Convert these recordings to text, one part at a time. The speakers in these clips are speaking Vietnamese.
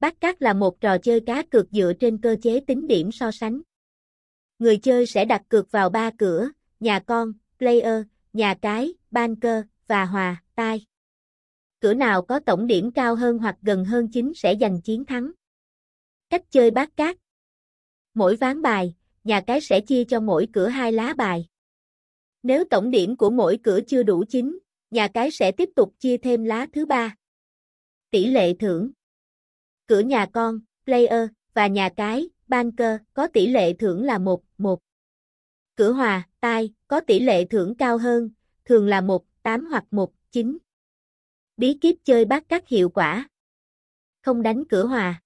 Bát cát là một trò chơi cá cược dựa trên cơ chế tính điểm so sánh. Người chơi sẽ đặt cược vào ba cửa, nhà con, player, nhà cái, banker, và hòa, tai. Cửa nào có tổng điểm cao hơn hoặc gần hơn chính sẽ giành chiến thắng. Cách chơi bát cát Mỗi ván bài, nhà cái sẽ chia cho mỗi cửa hai lá bài. Nếu tổng điểm của mỗi cửa chưa đủ chính, nhà cái sẽ tiếp tục chia thêm lá thứ ba. Tỷ lệ thưởng Cửa nhà con, player, và nhà cái, banker, có tỷ lệ thưởng là 1, 1. Cửa hòa, tai, có tỷ lệ thưởng cao hơn, thường là 1, 8 hoặc 1, 9. Bí kíp chơi bắt cát hiệu quả. Không đánh cửa hòa.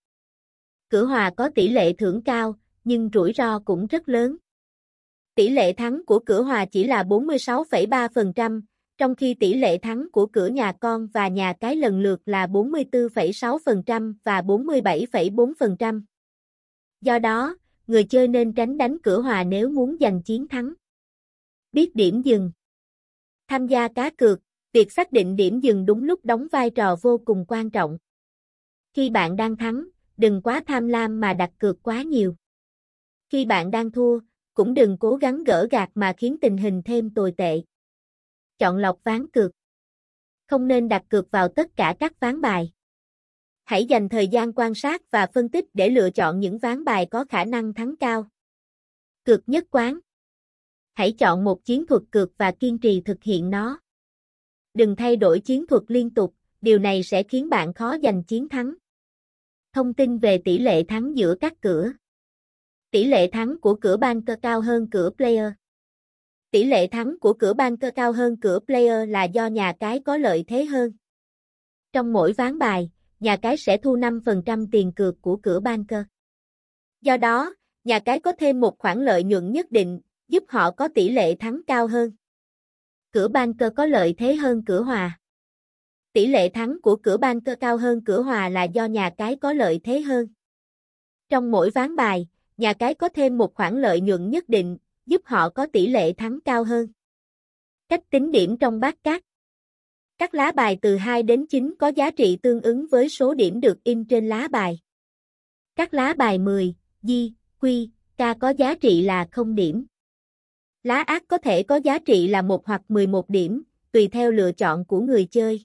Cửa hòa có tỷ lệ thưởng cao, nhưng rủi ro cũng rất lớn. Tỷ lệ thắng của cửa hòa chỉ là 46,3%, trong khi tỷ lệ thắng của cửa nhà con và nhà cái lần lượt là 44,6% và 47,4%. Do đó, người chơi nên tránh đánh cửa hòa nếu muốn giành chiến thắng. Biết điểm dừng Tham gia cá cược, việc xác định điểm dừng đúng lúc đóng vai trò vô cùng quan trọng. Khi bạn đang thắng, đừng quá tham lam mà đặt cược quá nhiều. Khi bạn đang thua, cũng đừng cố gắng gỡ gạt mà khiến tình hình thêm tồi tệ. Chọn lọc ván cược. Không nên đặt cược vào tất cả các ván bài. Hãy dành thời gian quan sát và phân tích để lựa chọn những ván bài có khả năng thắng cao. Cược nhất quán. Hãy chọn một chiến thuật cược và kiên trì thực hiện nó. Đừng thay đổi chiến thuật liên tục, điều này sẽ khiến bạn khó giành chiến thắng. Thông tin về tỷ lệ thắng giữa các cửa. Tỷ lệ thắng của cửa banker cao hơn cửa player. Tỷ lệ thắng của cửa banker cao hơn cửa player là do nhà cái có lợi thế hơn. Trong mỗi ván bài, nhà cái sẽ thu 5% tiền cược của cửa banker. Do đó, nhà cái có thêm một khoản lợi nhuận nhất định, giúp họ có tỷ lệ thắng cao hơn. Cửa banker có lợi thế hơn cửa hòa. Tỷ lệ thắng của cửa banker cao hơn cửa hòa là do nhà cái có lợi thế hơn. Trong mỗi ván bài, nhà cái có thêm một khoản lợi nhuận nhất định, giúp họ có tỷ lệ thắng cao hơn. Cách tính điểm trong bát cát Các lá bài từ 2 đến 9 có giá trị tương ứng với số điểm được in trên lá bài. Các lá bài 10, Di, Quy, ca có giá trị là 0 điểm. Lá ác có thể có giá trị là 1 hoặc 11 điểm, tùy theo lựa chọn của người chơi.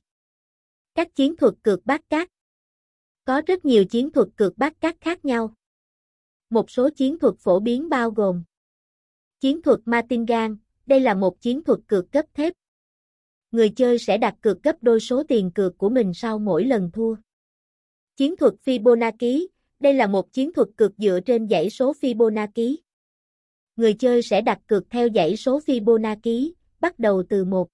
Các chiến thuật cược bát cát Có rất nhiều chiến thuật cược bát cát khác nhau. Một số chiến thuật phổ biến bao gồm Chiến thuật Martingan, đây là một chiến thuật cược cấp thép. Người chơi sẽ đặt cược gấp đôi số tiền cược của mình sau mỗi lần thua. Chiến thuật Fibonacci, đây là một chiến thuật cược dựa trên dãy số Fibonacci. Người chơi sẽ đặt cược theo dãy số Fibonacci, bắt đầu từ 1.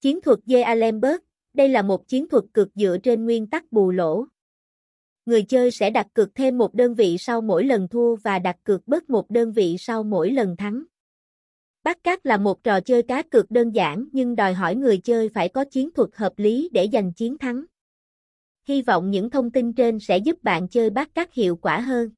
Chiến thuật D'Alembert, đây là một chiến thuật cược dựa trên nguyên tắc bù lỗ. Người chơi sẽ đặt cược thêm một đơn vị sau mỗi lần thua và đặt cược bớt một đơn vị sau mỗi lần thắng. Bắt cát là một trò chơi cá cược đơn giản nhưng đòi hỏi người chơi phải có chiến thuật hợp lý để giành chiến thắng. Hy vọng những thông tin trên sẽ giúp bạn chơi bát cát hiệu quả hơn.